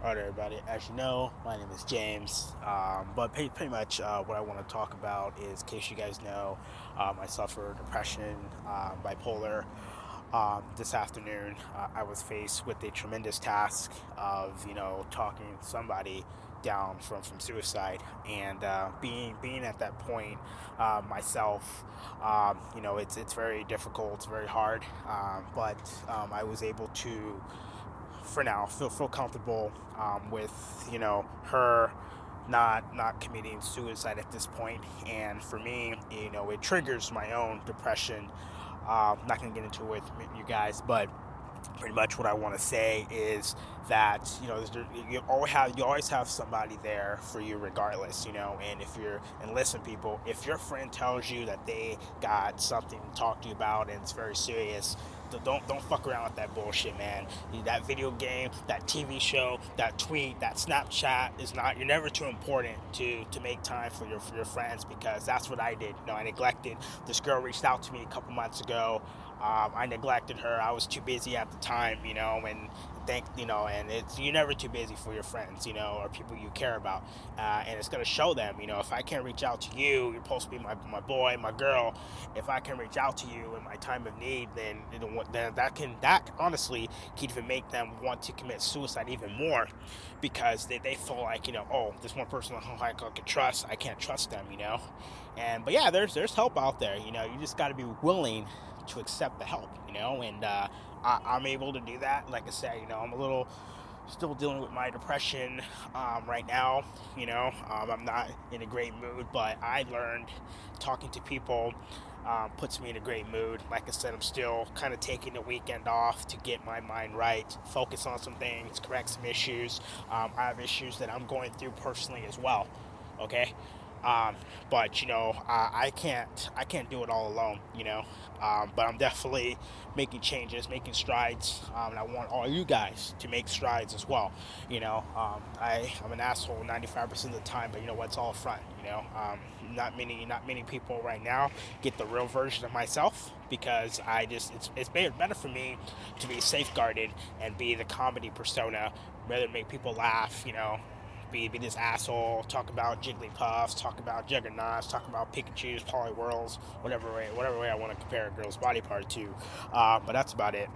All right, everybody. As you know, my name is James. Um, but pretty, pretty much uh, what I want to talk about is, in case you guys know, um, I suffer depression, uh, bipolar. Um, this afternoon, uh, I was faced with a tremendous task of, you know, talking somebody down from, from suicide, and uh, being being at that point uh, myself, um, you know, it's it's very difficult, it's very hard, um, but um, I was able to for now feel feel comfortable um, with you know her not not committing suicide at this point. And for me you know it triggers my own depression. Um, not gonna get into it with you guys but pretty much what I want to say is that you know you always have you always have somebody there for you regardless you know and if you're and listen people if your friend tells you that they got something to talk to you about and it's very serious don't don't fuck around with that bullshit, man. That video game, that TV show, that tweet, that Snapchat is not. You're never too important to to make time for your for your friends because that's what I did. You know, I neglected. This girl reached out to me a couple months ago. Um, I neglected her. I was too busy at the time, you know, and think, you know, and it's you're never too busy for your friends, you know, or people you care about, uh, and it's gonna show them, you know, if I can't reach out to you, you're supposed to be my, my boy, my girl. If I can reach out to you in my time of need, then then that can that honestly can even make them want to commit suicide even more, because they, they feel like you know, oh, this one person I can trust, I can't trust them, you know, and but yeah, there's there's help out there, you know, you just got to be willing to accept the help, you know, and uh, I, am able to do that. Like I said, you know, I'm a little still dealing with my depression um, right now. You know, um, I'm not in a great mood, but I learned talking to people um, puts me in a great mood. Like I said, I'm still kind of taking the weekend off to get my mind right, focus on some things, correct some issues. Um, I have issues that I'm going through personally as well. Okay, um, but you know, I, I, can't I can't do it all alone. You know, um, but I'm definitely making changes, making strides, um, and I want all you guys to make strides as well. You know, um, I I'm an asshole 95% of the time, but you know what? It's all front. You know, um, not many not many people right now get the real version of myself because I just it's it's better for me to be safeguarded and be the comedy persona rather make people laugh. You know be, be this asshole, talk about Jigglypuffs, talk about Juggernauts, talk about Pikachu's, Poliwhirls, whatever way, whatever way I want to compare a girl's body part to. Uh, but that's about it.